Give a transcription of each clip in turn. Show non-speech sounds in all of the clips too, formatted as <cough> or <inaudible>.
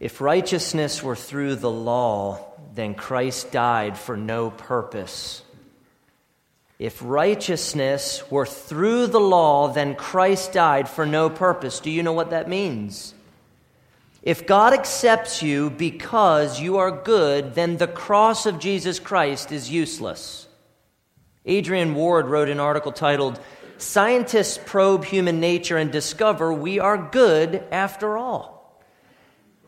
If righteousness were through the law, then Christ died for no purpose. If righteousness were through the law, then Christ died for no purpose. Do you know what that means? If God accepts you because you are good, then the cross of Jesus Christ is useless. Adrian Ward wrote an article titled, Scientists Probe Human Nature and Discover We Are Good After All.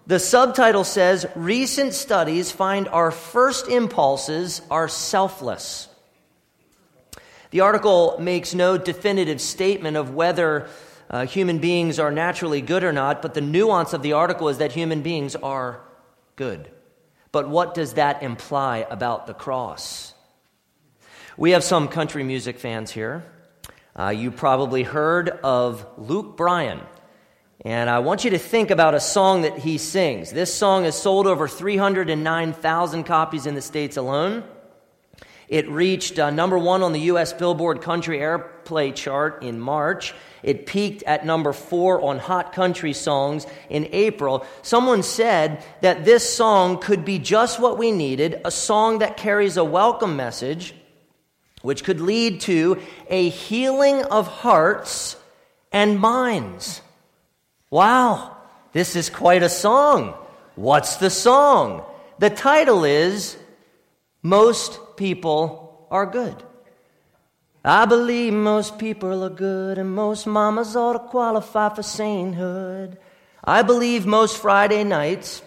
The subtitle says Recent studies find our first impulses are selfless. The article makes no definitive statement of whether uh, human beings are naturally good or not, but the nuance of the article is that human beings are good. But what does that imply about the cross? We have some country music fans here. Uh, you probably heard of Luke Bryan. And I want you to think about a song that he sings. This song has sold over 309,000 copies in the States alone. It reached uh, number one on the U.S. Billboard Country Airplay chart in March. It peaked at number four on Hot Country Songs in April. Someone said that this song could be just what we needed a song that carries a welcome message, which could lead to a healing of hearts and minds. Wow, this is quite a song. What's the song? The title is Most People Are Good. I believe most people are good and most mamas ought to qualify for sainthood. I believe most Friday nights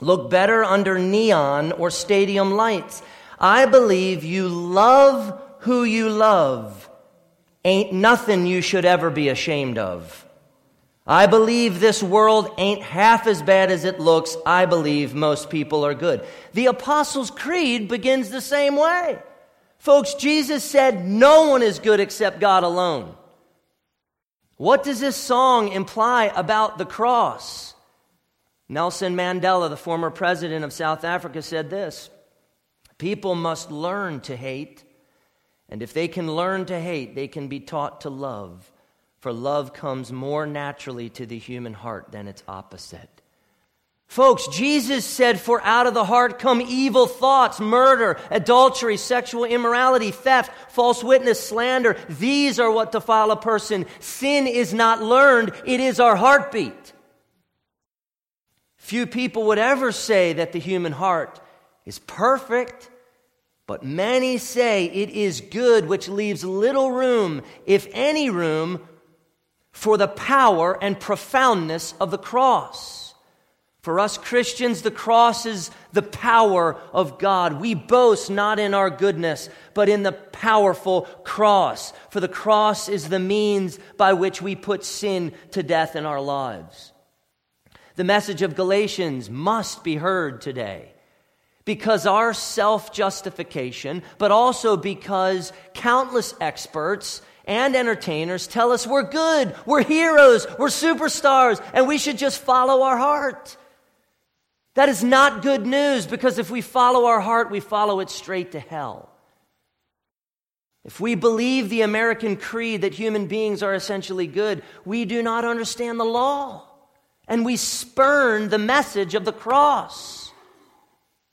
look better under neon or stadium lights. I believe you love who you love. Ain't nothing you should ever be ashamed of. I believe this world ain't half as bad as it looks. I believe most people are good. The Apostles' Creed begins the same way. Folks, Jesus said no one is good except God alone. What does this song imply about the cross? Nelson Mandela, the former president of South Africa, said this People must learn to hate, and if they can learn to hate, they can be taught to love for love comes more naturally to the human heart than its opposite. Folks, Jesus said, For out of the heart come evil thoughts, murder, adultery, sexual immorality, theft, false witness, slander. These are what defile a person. Sin is not learned, it is our heartbeat. Few people would ever say that the human heart is perfect, but many say it is good, which leaves little room, if any room, for the power and profoundness of the cross. For us Christians, the cross is the power of God. We boast not in our goodness, but in the powerful cross. For the cross is the means by which we put sin to death in our lives. The message of Galatians must be heard today because our self justification, but also because countless experts and entertainers tell us we're good, we're heroes, we're superstars, and we should just follow our heart. That is not good news because if we follow our heart, we follow it straight to hell. If we believe the American creed that human beings are essentially good, we do not understand the law and we spurn the message of the cross.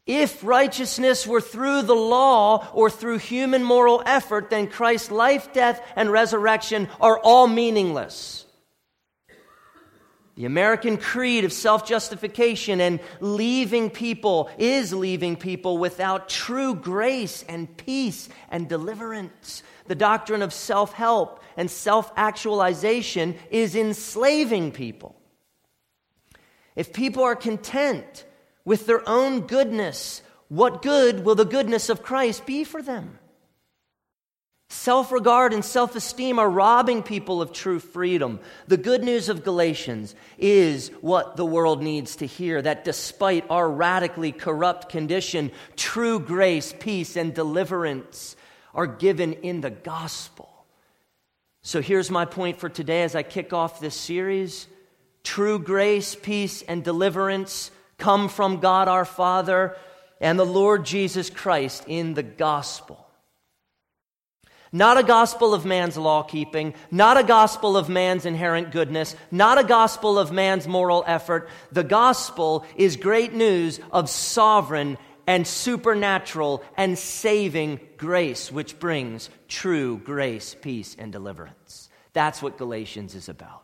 If righteousness were through the law or through human moral effort, then Christ's life, death, and resurrection are all meaningless. The American creed of self justification and leaving people is leaving people without true grace and peace and deliverance. The doctrine of self help and self actualization is enslaving people. If people are content with their own goodness, what good will the goodness of Christ be for them? Self regard and self esteem are robbing people of true freedom. The good news of Galatians is what the world needs to hear that despite our radically corrupt condition, true grace, peace, and deliverance are given in the gospel. So here's my point for today as I kick off this series true grace, peace, and deliverance come from God our Father and the Lord Jesus Christ in the gospel. Not a gospel of man's law keeping, not a gospel of man's inherent goodness, not a gospel of man's moral effort. The gospel is great news of sovereign and supernatural and saving grace, which brings true grace, peace, and deliverance. That's what Galatians is about.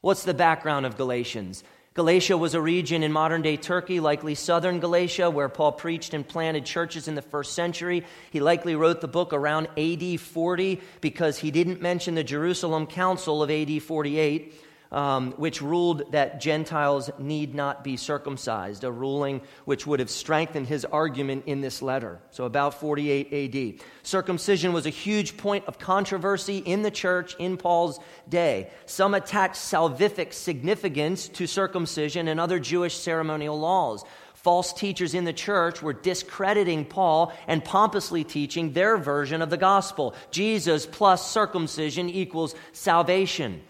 What's the background of Galatians? Galatia was a region in modern day Turkey, likely southern Galatia, where Paul preached and planted churches in the first century. He likely wrote the book around AD 40 because he didn't mention the Jerusalem Council of AD 48 um, which ruled that Gentiles need not be circumcised, a ruling which would have strengthened his argument in this letter. So, about 48 AD. Circumcision was a huge point of controversy in the church in Paul's day. Some attached salvific significance to circumcision and other Jewish ceremonial laws. False teachers in the church were discrediting Paul and pompously teaching their version of the gospel. Jesus plus circumcision equals salvation.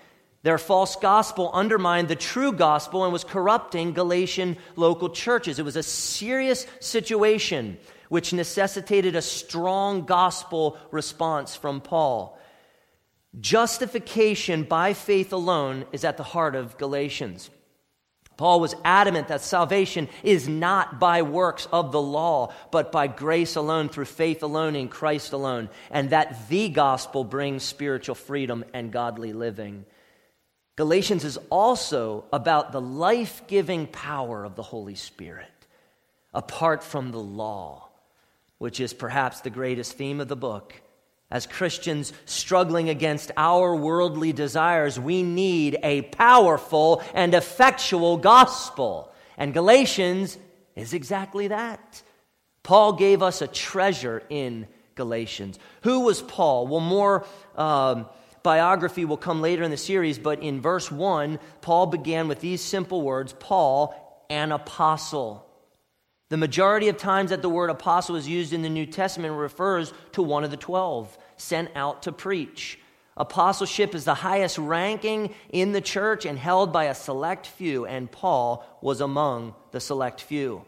Their false gospel undermined the true gospel and was corrupting Galatian local churches. It was a serious situation which necessitated a strong gospel response from Paul. Justification by faith alone is at the heart of Galatians. Paul was adamant that salvation is not by works of the law, but by grace alone, through faith alone, in Christ alone, and that the gospel brings spiritual freedom and godly living. Galatians is also about the life giving power of the Holy Spirit apart from the law, which is perhaps the greatest theme of the book. As Christians struggling against our worldly desires, we need a powerful and effectual gospel. And Galatians is exactly that. Paul gave us a treasure in Galatians. Who was Paul? Well, more. Um, biography will come later in the series, but in verse 1, Paul began with these simple words Paul, an apostle. The majority of times that the word apostle is used in the New Testament refers to one of the twelve sent out to preach. Apostleship is the highest ranking in the church and held by a select few, and Paul was among the select few.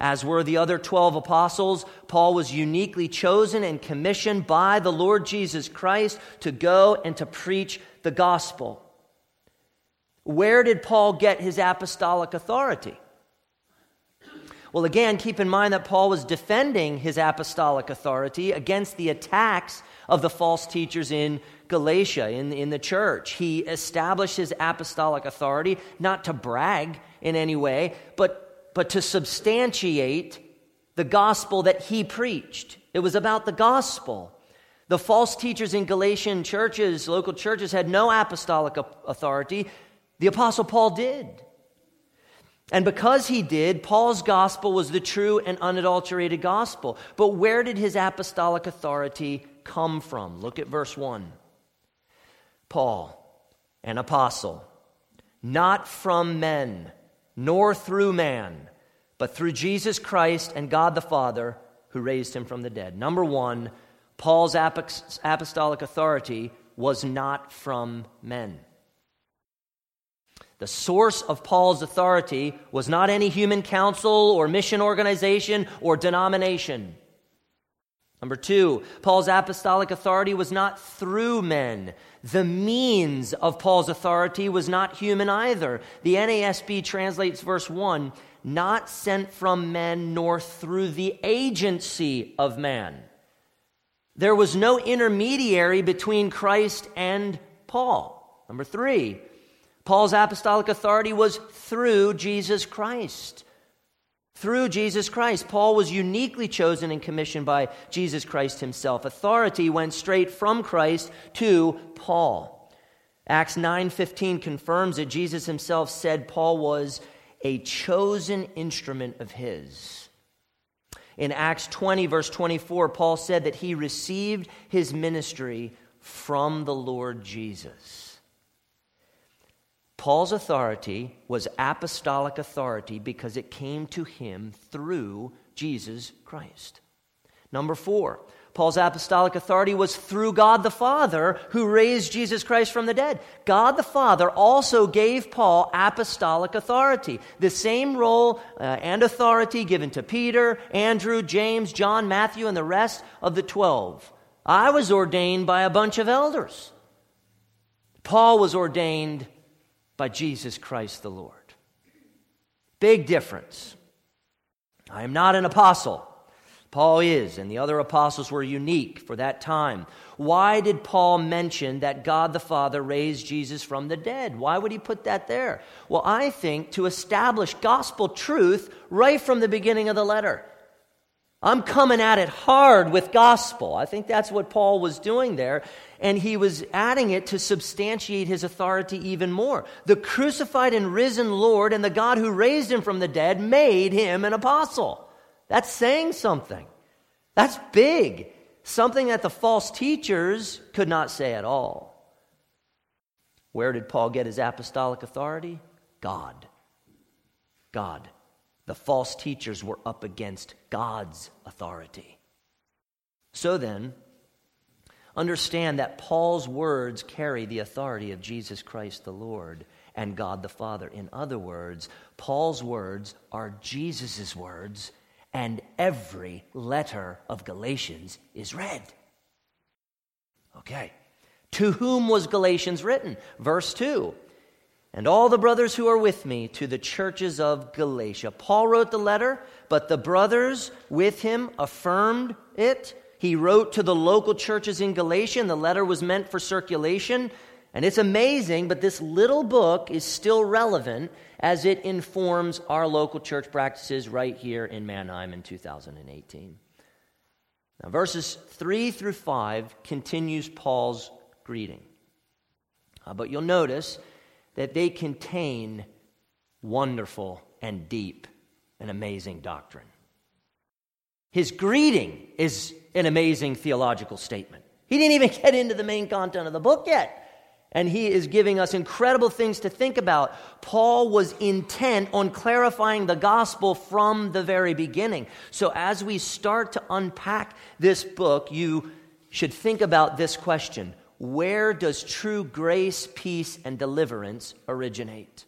As were the other 12 apostles, Paul was uniquely chosen and commissioned by the Lord Jesus Christ to go and to preach the gospel. Where did Paul get his apostolic authority? Well, again, keep in mind that Paul was defending his apostolic authority against the attacks of the false teachers in Galatia, in, in the church. He established his apostolic authority not to brag in any way, but but to substantiate the gospel that he preached. It was about the gospel. The false teachers in Galatian churches, local churches, had no apostolic authority. The Apostle Paul did. And because he did, Paul's gospel was the true and unadulterated gospel. But where did his apostolic authority come from? Look at verse 1. Paul, an apostle, not from men nor through man, but through Jesus Christ and God the Father who raised him from the dead. Number one, Paul's apostolic authority was not from men. The source of Paul's authority was not any human council or mission organization or denomination. Number two, Paul's apostolic authority was not through men. The means of Paul's authority was not human either. The NASB translates verse 1 not sent from men nor through the agency of man. There was no intermediary between Christ and Paul. Number three, Paul's apostolic authority was through Jesus Christ through Jesus Christ. Paul was uniquely chosen and commissioned by Jesus Christ himself. Authority went straight from Christ to Paul. Acts 9:15 confirms that Jesus himself said Paul was a chosen instrument of his. In Acts 20 verse 24 Paul said that he received his ministry from the Lord Jesus. Paul's authority was apostolic authority because it came to him through Jesus Christ. Number four, Paul's apostolic authority was through God the Father who raised Jesus Christ from the dead. God the Father also gave Paul apostolic authority, the same role uh, and authority given to Peter, Andrew, James, John, Matthew, and the rest of the twelve. I was ordained by a bunch of elders. Paul was ordained by Jesus Christ the Lord. Big difference. I am not an apostle. Paul is, and the other apostles were unique for that time. Why did Paul mention that God the Father raised Jesus from the dead? Why would he put that there? Well, I think to establish gospel truth right from the beginning of the letter. I'm coming at it hard with gospel. I think that's what Paul was doing there. And he was adding it to substantiate his authority even more. The crucified and risen Lord and the God who raised him from the dead made him an apostle. That's saying something. That's big. Something that the false teachers could not say at all. Where did Paul get his apostolic authority? God. God. The false teachers were up against God's authority. So then, understand that Paul's words carry the authority of Jesus Christ the Lord and God the Father. In other words, Paul's words are Jesus' words, and every letter of Galatians is read. Okay. To whom was Galatians written? Verse 2 and all the brothers who are with me to the churches of Galatia. Paul wrote the letter, but the brothers with him affirmed it. He wrote to the local churches in Galatia, and the letter was meant for circulation. And it's amazing, but this little book is still relevant as it informs our local church practices right here in Mannheim in 2018. Now, verses 3 through 5 continues Paul's greeting. Uh, but you'll notice that they contain wonderful and deep and amazing doctrine. His greeting is an amazing theological statement. He didn't even get into the main content of the book yet. And he is giving us incredible things to think about. Paul was intent on clarifying the gospel from the very beginning. So, as we start to unpack this book, you should think about this question where does true grace, peace, and deliverance originate?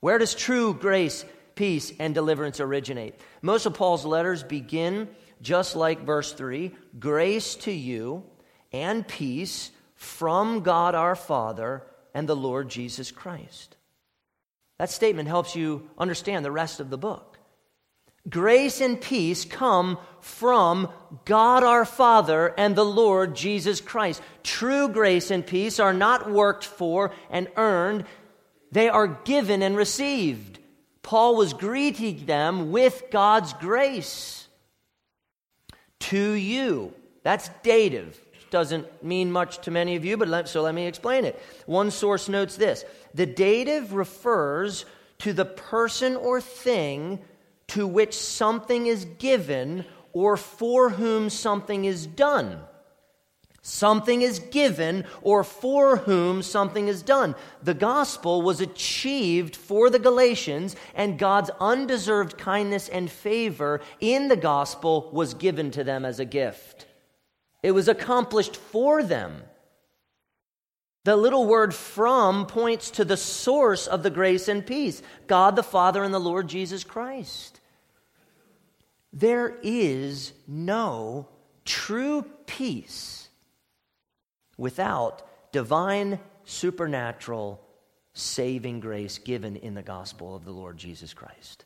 Where does true grace, peace, and deliverance originate? Most of Paul's letters begin just like verse 3 grace to you and peace from God our Father and the Lord Jesus Christ. That statement helps you understand the rest of the book grace and peace come from God our Father and the Lord Jesus Christ. True grace and peace are not worked for and earned, they are given and received. Paul was greeting them with God's grace. To you. That's dative. Doesn't mean much to many of you, but let, so let me explain it. One source notes this the dative refers to the person or thing to which something is given or for whom something is done. Something is given or for whom something is done. The gospel was achieved for the Galatians, and God's undeserved kindness and favor in the gospel was given to them as a gift. It was accomplished for them. The little word from points to the source of the grace and peace God the Father and the Lord Jesus Christ. There is no true peace without divine, supernatural, saving grace given in the gospel of the Lord Jesus Christ.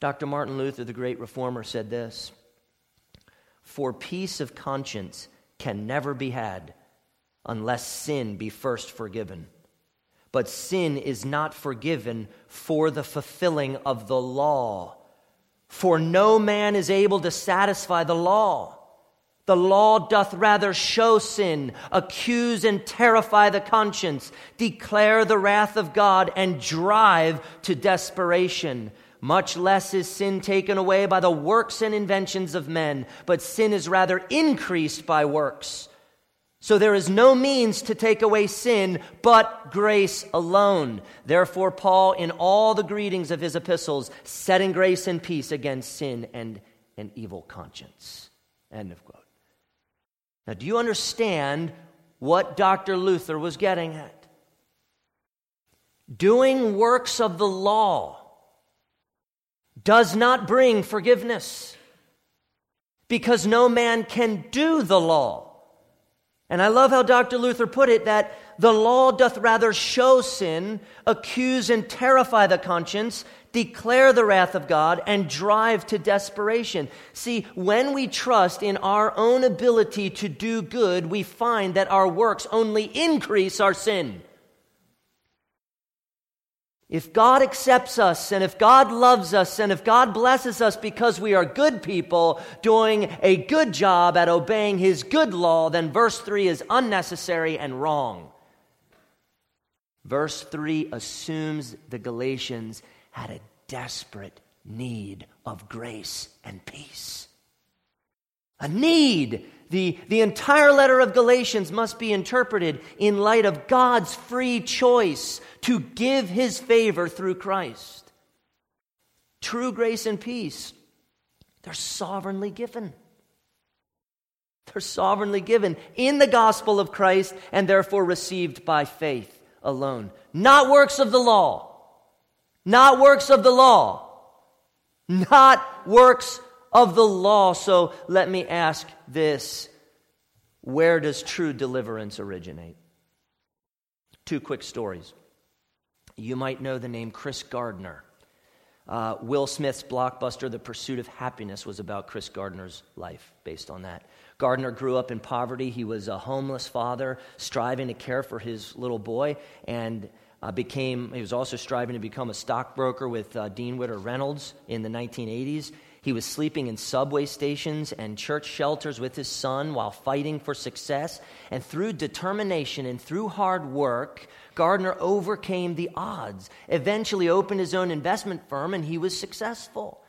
Dr. Martin Luther, the great reformer, said this For peace of conscience can never be had unless sin be first forgiven. But sin is not forgiven for the fulfilling of the law for no man is able to satisfy the law. The law doth rather show sin, accuse and terrify the conscience, declare the wrath of God, and drive to desperation. Much less is sin taken away by the works and inventions of men, but sin is rather increased by works. So there is no means to take away sin but grace alone. Therefore, Paul, in all the greetings of his epistles, setting grace and peace against sin and an evil conscience. End of quote. Now, do you understand what Dr. Luther was getting at? Doing works of the law does not bring forgiveness because no man can do the law. And I love how Dr. Luther put it that the law doth rather show sin, accuse and terrify the conscience, declare the wrath of God, and drive to desperation. See, when we trust in our own ability to do good, we find that our works only increase our sin. If God accepts us and if God loves us and if God blesses us because we are good people doing a good job at obeying His good law, then verse 3 is unnecessary and wrong. Verse 3 assumes the Galatians had a desperate need of grace and peace. A need the, the entire letter of Galatians must be interpreted in light of God's free choice to give his favor through Christ. True grace and peace, they're sovereignly given. They're sovereignly given in the gospel of Christ and therefore received by faith alone. Not works of the law. Not works of the law. Not works of the law. So let me ask this Where does true deliverance originate? Two quick stories. You might know the name Chris Gardner. Uh, Will Smith's blockbuster, The Pursuit of Happyness, was about Chris Gardner's life based on that. Gardner grew up in poverty. He was a homeless father, striving to care for his little boy, and uh, became, he was also striving to become a stockbroker with uh, Dean Witter Reynolds in the 1980s. He was sleeping in subway stations and church shelters with his son while fighting for success. And through determination and through hard work, Gardner overcame the odds, eventually opened his own investment firm, and he was successful.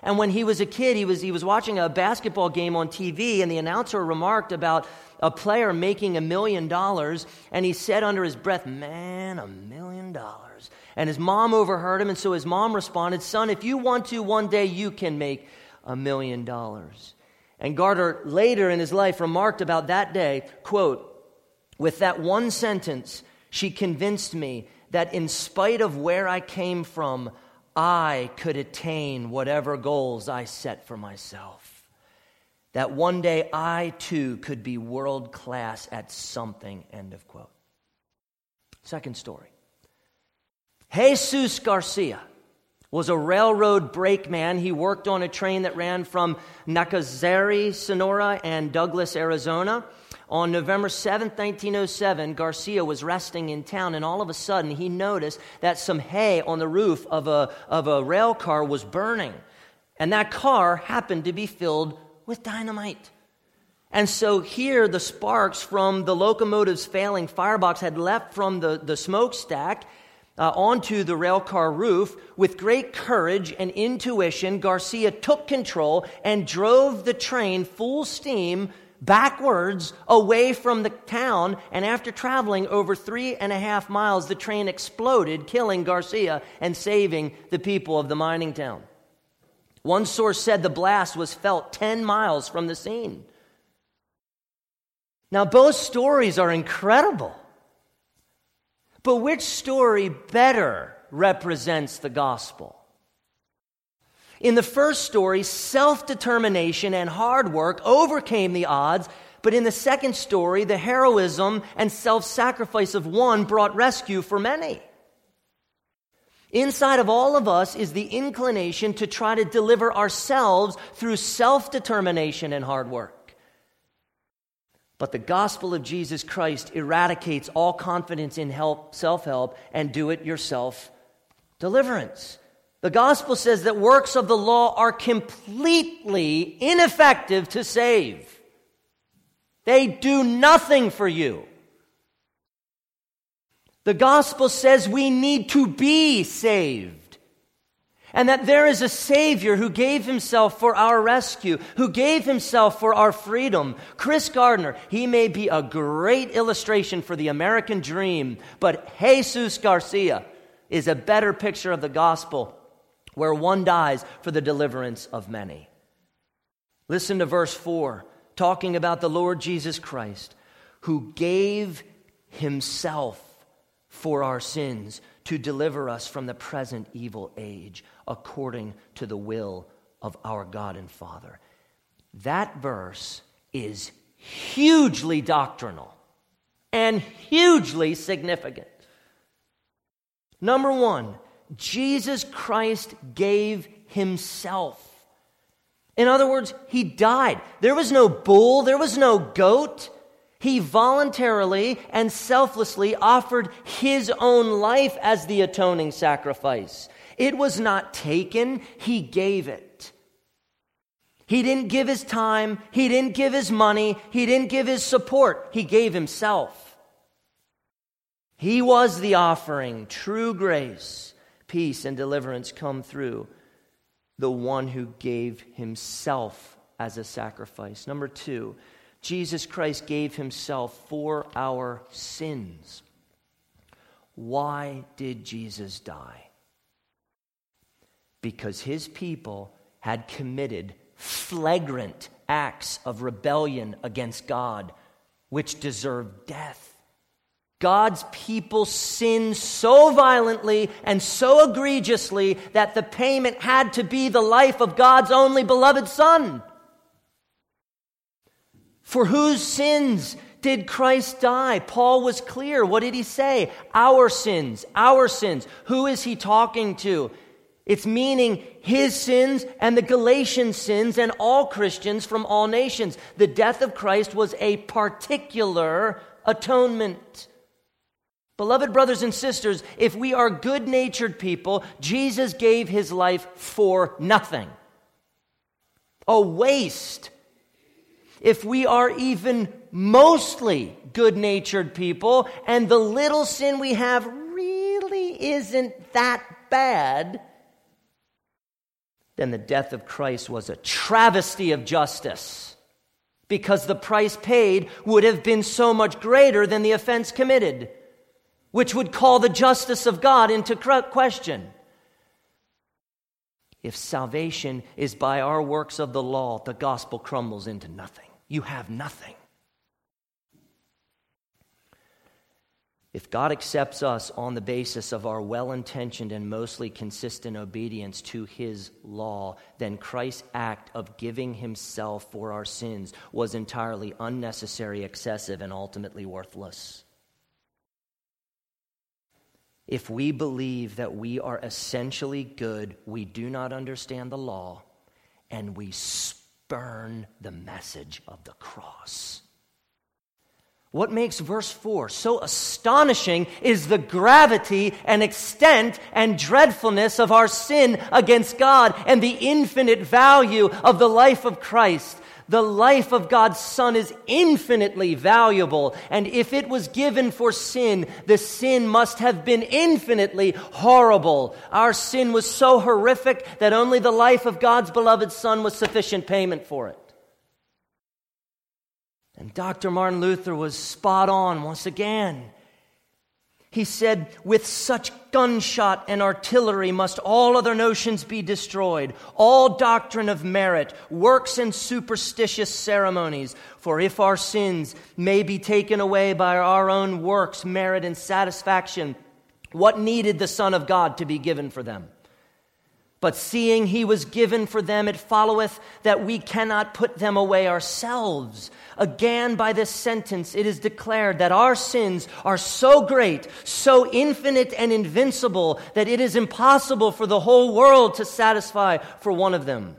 And when he was a kid, he was, he was watching a basketball game on TV, and the announcer remarked about a player making a million dollars, and he said under his breath, Man, a million dollars. And his mom overheard him, and so his mom responded, Son, if you want to, one day you can make a million dollars. And Gardner later in his life remarked about that day, quote, with that one sentence, she convinced me that in spite of where I came from, I could attain whatever goals I set for myself. That one day I too could be world class at something, end of quote. Second story. Jesus Garcia was a railroad brakeman. He worked on a train that ran from Nacozari, Sonora, and Douglas, Arizona. On November 7, 1907, Garcia was resting in town, and all of a sudden he noticed that some hay on the roof of a, of a rail car was burning. And that car happened to be filled with dynamite. And so here, the sparks from the locomotive's failing firebox had left from the, the smokestack uh, onto the railcar roof. With great courage and intuition, Garcia took control and drove the train full steam backwards away from the town. And after traveling over three and a half miles, the train exploded, killing Garcia and saving the people of the mining town. One source said the blast was felt 10 miles from the scene. Now, both stories are incredible. But which story better represents the gospel? In the first story, self determination and hard work overcame the odds, but in the second story, the heroism and self sacrifice of one brought rescue for many. Inside of all of us is the inclination to try to deliver ourselves through self determination and hard work. But the gospel of Jesus Christ eradicates all confidence in help, self-help and do it yourself deliverance. The gospel says that works of the law are completely ineffective to save. They do nothing for you. The gospel says we need to be saved and that there is a Savior who gave himself for our rescue, who gave himself for our freedom. Chris Gardner, he may be a great illustration for the American dream, but Jesus Garcia is a better picture of the gospel where one dies for the deliverance of many. Listen to verse 4, talking about the Lord Jesus Christ, who gave himself for our sins to deliver us from the present evil age according to the will of our God and Father. That verse is hugely doctrinal and hugely significant. Number one, Jesus Christ gave himself. In other words, he died. There was no bull, there was no goat. He voluntarily and selflessly offered his own life as the atoning sacrifice. It was not taken, he gave it. He didn't give his time, he didn't give his money, he didn't give his support, he gave himself. He was the offering, true grace, peace, and deliverance come through the one who gave himself as a sacrifice. Number two, Jesus Christ gave himself for our sins. Why did Jesus die? Because his people had committed flagrant acts of rebellion against God, which deserved death. God's people sinned so violently and so egregiously that the payment had to be the life of God's only beloved Son. For whose sins did Christ die? Paul was clear. What did he say? Our sins, our sins. Who is he talking to? It's meaning his sins and the Galatian sins and all Christians from all nations. The death of Christ was a particular atonement. Beloved brothers and sisters, if we are good natured people, Jesus gave his life for nothing. A waste if we are even mostly good natured people and the little sin we have really isn't that bad, then the death of Christ was a travesty of justice because the price paid would have been so much greater than the offense committed, which would call the justice of God into question. If salvation is by our works of the law, the gospel crumbles into nothing you have nothing. If God accepts us on the basis of our well intentioned and mostly consistent obedience to his law, then Christ's act of giving himself for our sins was entirely unnecessary, excessive, and ultimately worthless. If we believe that we are essentially good, we do not understand the law, and we burn the message of the cross. What makes verse 4 so astonishing is the gravity and extent and dreadfulness of our sin against God and the infinite value of the life of Christ. The life of God's Son is infinitely valuable, and if it was given for sin, the sin must have been infinitely horrible. Our sin was so horrific that only the life of God's beloved Son was sufficient payment for it. And Dr. Martin Luther was spot on once again. He said, With such gunshot and artillery must all other notions be destroyed, all doctrine of merit, works and superstitious ceremonies. For if our sins may be taken away by our own works, merit, and satisfaction, what needed the Son of God to be given for them? But seeing he was given for them, it followeth that we cannot put them away ourselves. Again, by this sentence, it is declared that our sins are so great, so infinite and invincible, that it is impossible for the whole world to satisfy for one of them.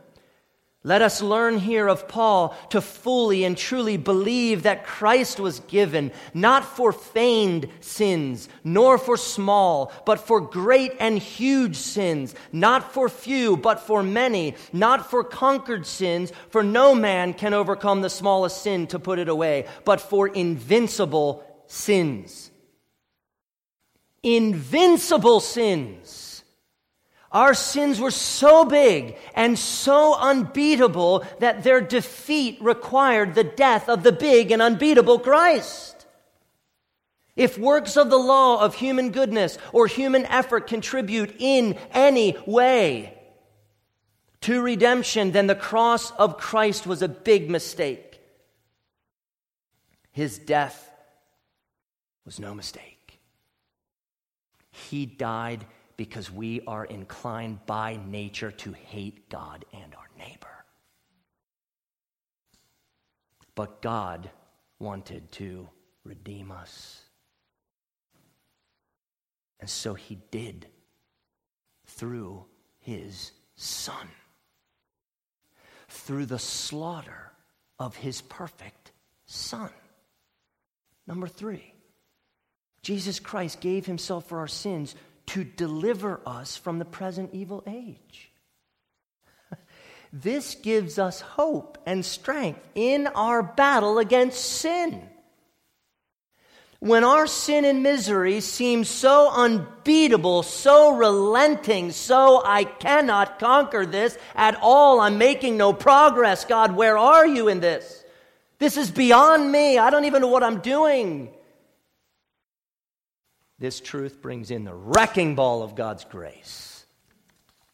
Let us learn here of Paul to fully and truly believe that Christ was given not for feigned sins, nor for small, but for great and huge sins, not for few, but for many, not for conquered sins, for no man can overcome the smallest sin to put it away, but for invincible sins. Invincible sins our sins were so big and so unbeatable that their defeat required the death of the big and unbeatable Christ. If works of the law of human goodness or human effort contribute in any way to redemption, then the cross of Christ was a big mistake. His death was no mistake. He died because we are inclined by nature to hate God and our neighbor. but God wanted to redeem us. And so he did through his son, through the slaughter of his perfect son. Number three, Jesus Christ gave himself for our sins to deliver us from the present evil age. <laughs> this gives us hope and strength in our battle against sin. When our sin and misery seem so unbeatable, so relenting, so I cannot conquer this at all, I'm making no progress. God, where are you in this? This is beyond me. I don't even know what I'm doing. This truth brings in the wrecking ball of God's grace.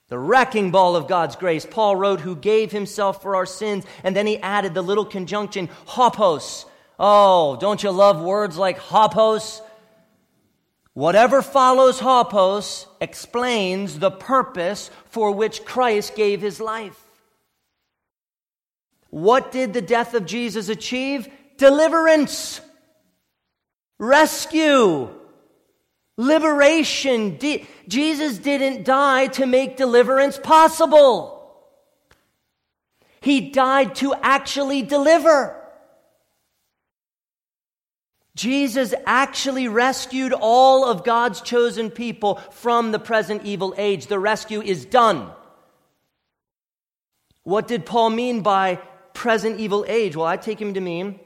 The wrecking ball of God's grace. Paul wrote, Who gave himself for our sins, and then he added the little conjunction, hopos. Oh, don't you love words like hopos? Whatever follows hopos explains the purpose for which Christ gave his life. What did the death of Jesus achieve? Deliverance, rescue, liberation. Jesus didn't die to make deliverance possible. He died to actually deliver. Jesus actually rescued all of God's chosen people from the present evil age. The rescue is done. What did Paul mean by present evil age? Well, I take him to mean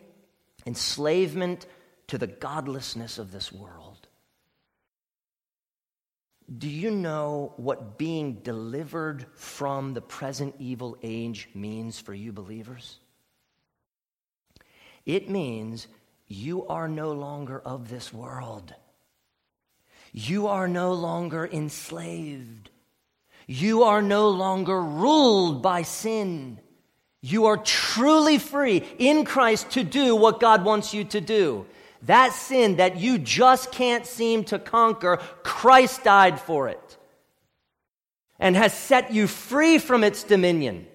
enslavement to the godlessness of this world. Do you know what being delivered from the present evil age means for you believers? It means you are no longer of this world. You are no longer enslaved. You are no longer ruled by sin. You are truly free in Christ to do what God wants you to do. That sin that you just can't seem to conquer, Christ died for it and has set you free from its dominion.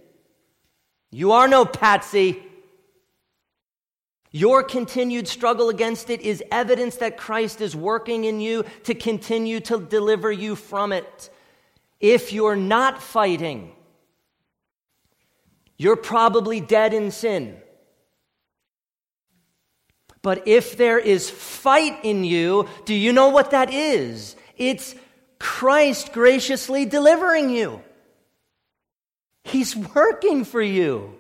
You are no patsy. Your continued struggle against it is evidence that Christ is working in you to continue to deliver you from it. If you're not fighting, you're probably dead in sin. But if there is fight in you, do you know what that is? It's Christ graciously delivering you. He's working for you.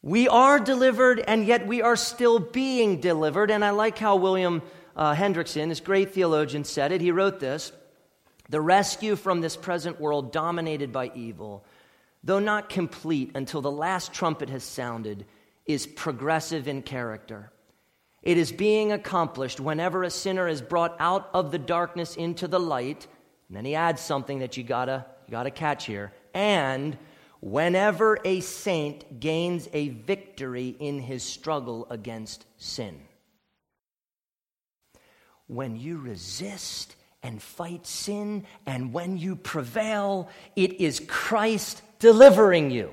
We are delivered, and yet we are still being delivered. And I like how William uh, Hendriksen, this great theologian, said it. He wrote this The rescue from this present world dominated by evil, though not complete until the last trumpet has sounded, is progressive in character. It is being accomplished whenever a sinner is brought out of the darkness into the light. And then he adds something that you gotta, you gotta catch here. And whenever a saint gains a victory in his struggle against sin. When you resist and fight sin, and when you prevail, it is Christ delivering you.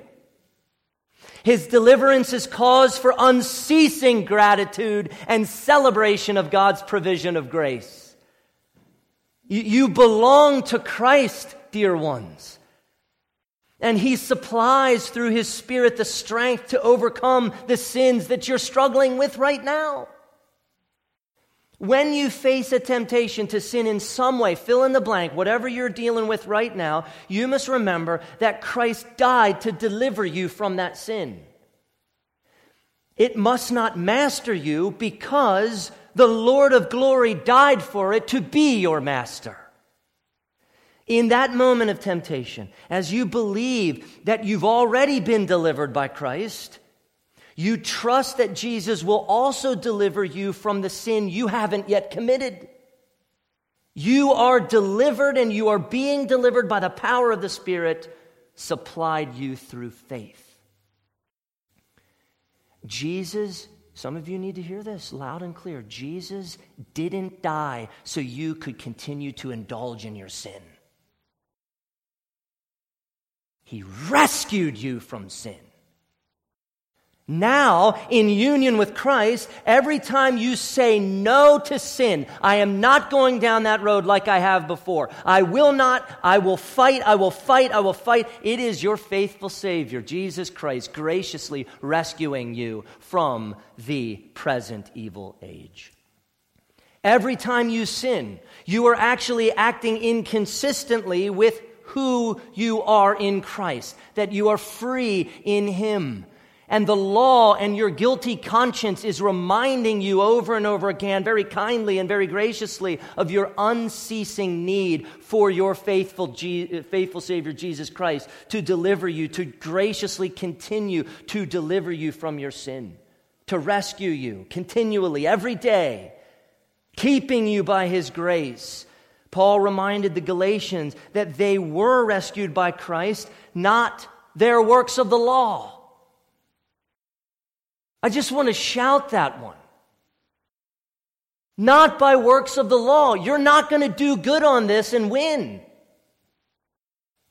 His deliverance is cause for unceasing gratitude and celebration of God's provision of grace. You, belong to Christ, dear ones. And He supplies through His Spirit the strength to overcome the sins that you're struggling with right now. When you face a temptation to sin in some way, fill in the blank, whatever you're dealing with right now, you must remember that Christ died to deliver you from that sin. It must not master you because the Lord of glory died for it to be your master. In that moment of temptation, as you believe that you've already been delivered by Christ, you trust that Jesus will also deliver you from the sin you haven't yet committed. You are delivered and you are being delivered by the power of the Spirit supplied you through faith. Jesus, some of you need to hear this loud and clear. Jesus didn't die so you could continue to indulge in your sin. He rescued you from sin. Now, in union with Christ, every time you say no to sin, I am not going down that road like I have before. I will not, I will fight, I will fight, I will fight. It is your faithful Savior, Jesus Christ, graciously rescuing you from the present evil age. Every time you sin, you are actually acting inconsistently with who you are in Christ, that you are free in Him and the law and your guilty conscience is reminding you over and over again, very kindly and very graciously, of your unceasing need for your faithful, Je- faithful Savior Jesus Christ to deliver you, to graciously continue to deliver you from your sin, to rescue you continually, every day, keeping you by His grace. Paul reminded the Galatians that they were rescued by Christ, not their works of the law. I just want to shout that one. Not by works of the law. You're not going to do good on this and win.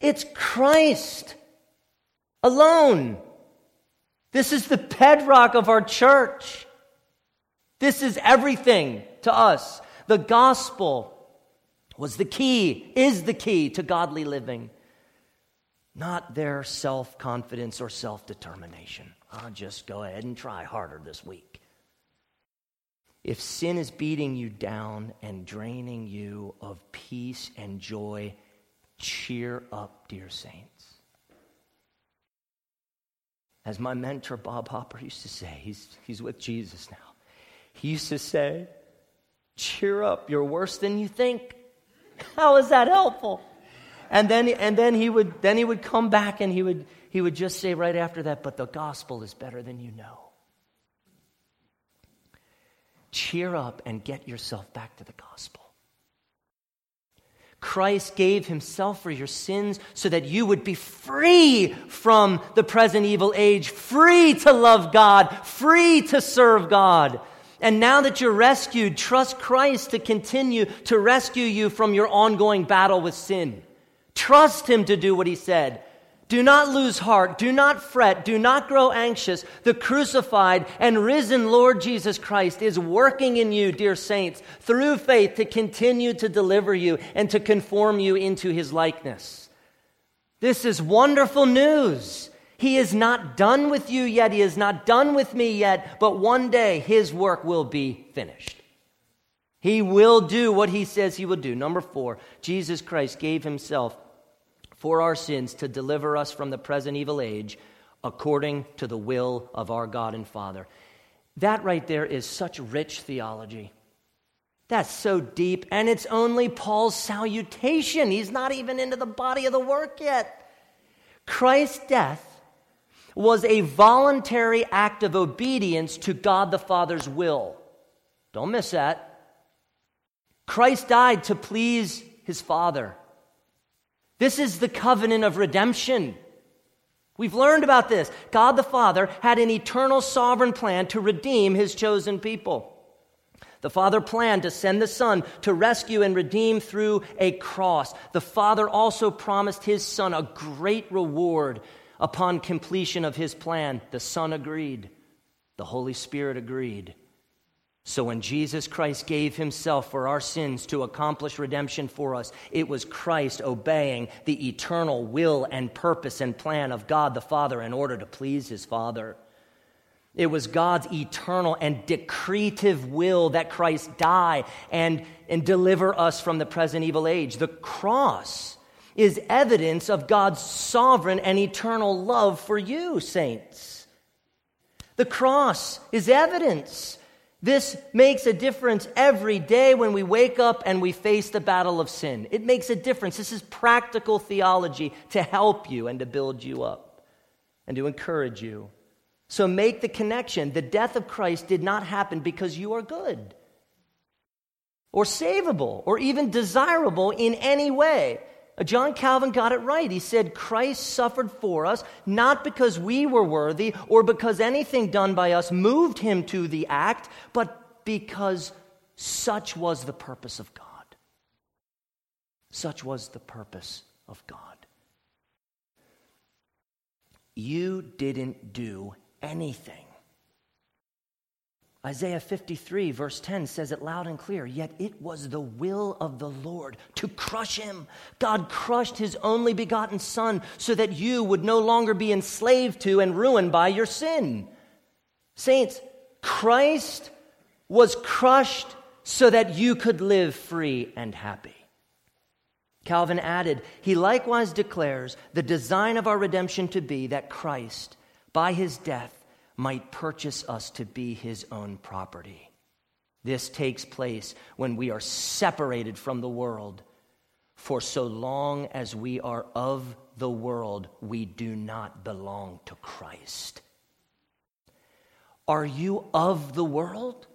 It's Christ alone. This is the bedrock of our church. This is everything to us. The gospel was the key, is the key to godly living, not their self confidence or self determination. I'll just go ahead and try harder this week. If sin is beating you down and draining you of peace and joy, cheer up, dear saints. As my mentor Bob Hopper used to say, he's, he's with Jesus now. He used to say, Cheer up, you're worse than you think. How is that helpful? And then, and then, he would, then he would come back and he would, he would just say right after that, but the gospel is better than you know. Cheer up and get yourself back to the gospel. Christ gave himself for your sins so that you would be free from the present evil age, free to love God, free to serve God. And now that you're rescued, trust Christ to continue to rescue you from your ongoing battle with sin. Trust him to do what he said. Do not lose heart. Do not fret. Do not grow anxious. The crucified and risen Lord Jesus Christ is working in you, dear saints, through faith to continue to deliver you and to conform you into his likeness. This is wonderful news. He is not done with you yet. He is not done with me yet, but one day his work will be finished. He will do what he says he will do. Number four, Jesus Christ gave himself for our sins to deliver us from the present evil age according to the will of our God and Father. That right there is such rich theology. That's so deep, and it's only Paul's salutation. He's not even into the body of the work yet. Christ's death was a voluntary act of obedience to God the Father's will. Don't miss that. Christ died to please his Father. This is the covenant of redemption. We've learned about this. God the Father had an eternal sovereign plan to redeem his chosen people. The Father planned to send the Son to rescue and redeem through a cross. The Father also promised his Son a great reward upon completion of his plan. The Son agreed, the Holy Spirit agreed. So when Jesus Christ gave himself for our sins to accomplish redemption for us, it was Christ obeying the eternal will and purpose and plan of God the Father in order to please his Father. It was God's eternal and decretive will that Christ die and, and deliver us from the present evil age. The cross is evidence of God's sovereign and eternal love for you, saints. The cross is evidence this makes a difference every day when we wake up and we face the battle of sin. It makes a difference. This is practical theology to help you and to build you up and to encourage you. So make the connection. The death of Christ did not happen because you are good or savable or even desirable in any way. John Calvin got it right. He said, Christ suffered for us, not because we were worthy or because anything done by us moved him to the act, but because such was the purpose of God. Such was the purpose of God. You didn't do anything. Isaiah 53, verse 10 says it loud and clear. Yet it was the will of the Lord to crush him. God crushed his only begotten Son so that you would no longer be enslaved to and ruined by your sin. Saints, Christ was crushed so that you could live free and happy. Calvin added, He likewise declares the design of our redemption to be that Christ, by his death, might purchase us to be his own property. This takes place when we are separated from the world. For so long as we are of the world, we do not belong to Christ. Are you of the world?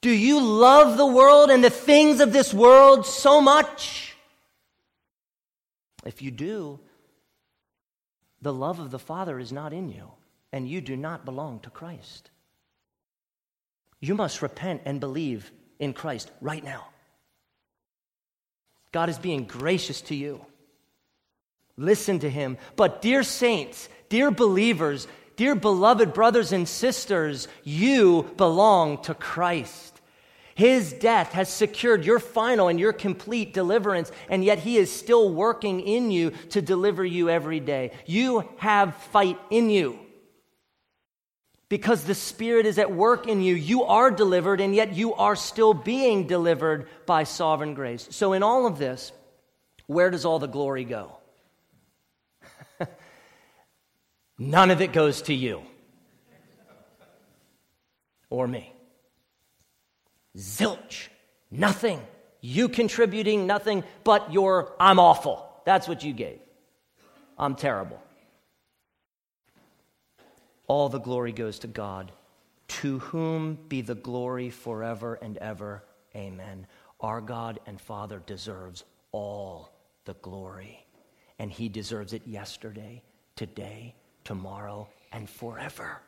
Do you love the world and the things of this world so much? If you do, the love of the Father is not in you, and you do not belong to Christ. You must repent and believe in Christ right now. God is being gracious to you. Listen to him. But, dear saints, dear believers, dear beloved brothers and sisters, you belong to Christ. His death has secured your final and your complete deliverance, and yet He is still working in you to deliver you every day. You have fight in you. Because the Spirit is at work in you, you are delivered, and yet you are still being delivered by sovereign grace. So, in all of this, where does all the glory go? <laughs> None of it goes to you or me. Zilch. Nothing. You contributing nothing but your I'm awful. That's what you gave. I'm terrible. All the glory goes to God, to whom be the glory forever and ever. Amen. Our God and Father deserves all the glory, and He deserves it yesterday, today, tomorrow, and forever.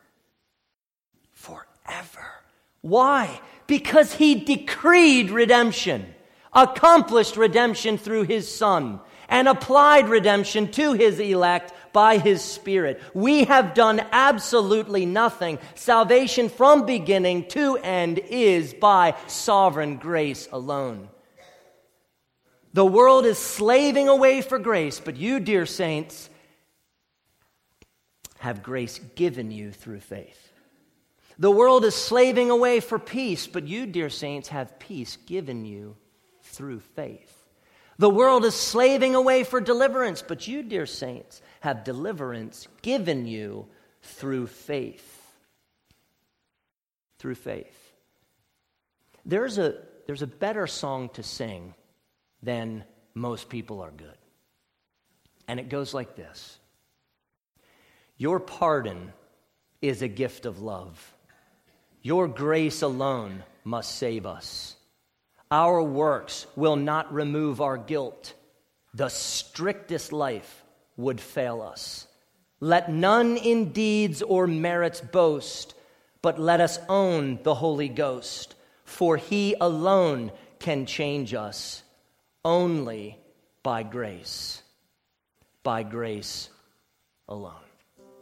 Forever. Why? Because he decreed redemption, accomplished redemption through his Son, and applied redemption to his elect by his Spirit. We have done absolutely nothing. Salvation from beginning to end is by sovereign grace alone. The world is slaving away for grace, but you, dear saints, have grace given you through faith. The world is slaving away for peace, but you, dear saints, have peace given you through faith. The world is slaving away for deliverance, but you, dear saints, have deliverance given you through faith. Through faith. There's a, there's a better song to sing than most people are good. And it goes like this Your pardon is a gift of love. Your grace alone must save us. Our works will not remove our guilt. The strictest life would fail us. Let none in deeds or merits boast, but let us own the Holy Ghost, for he alone can change us only by grace. By grace alone.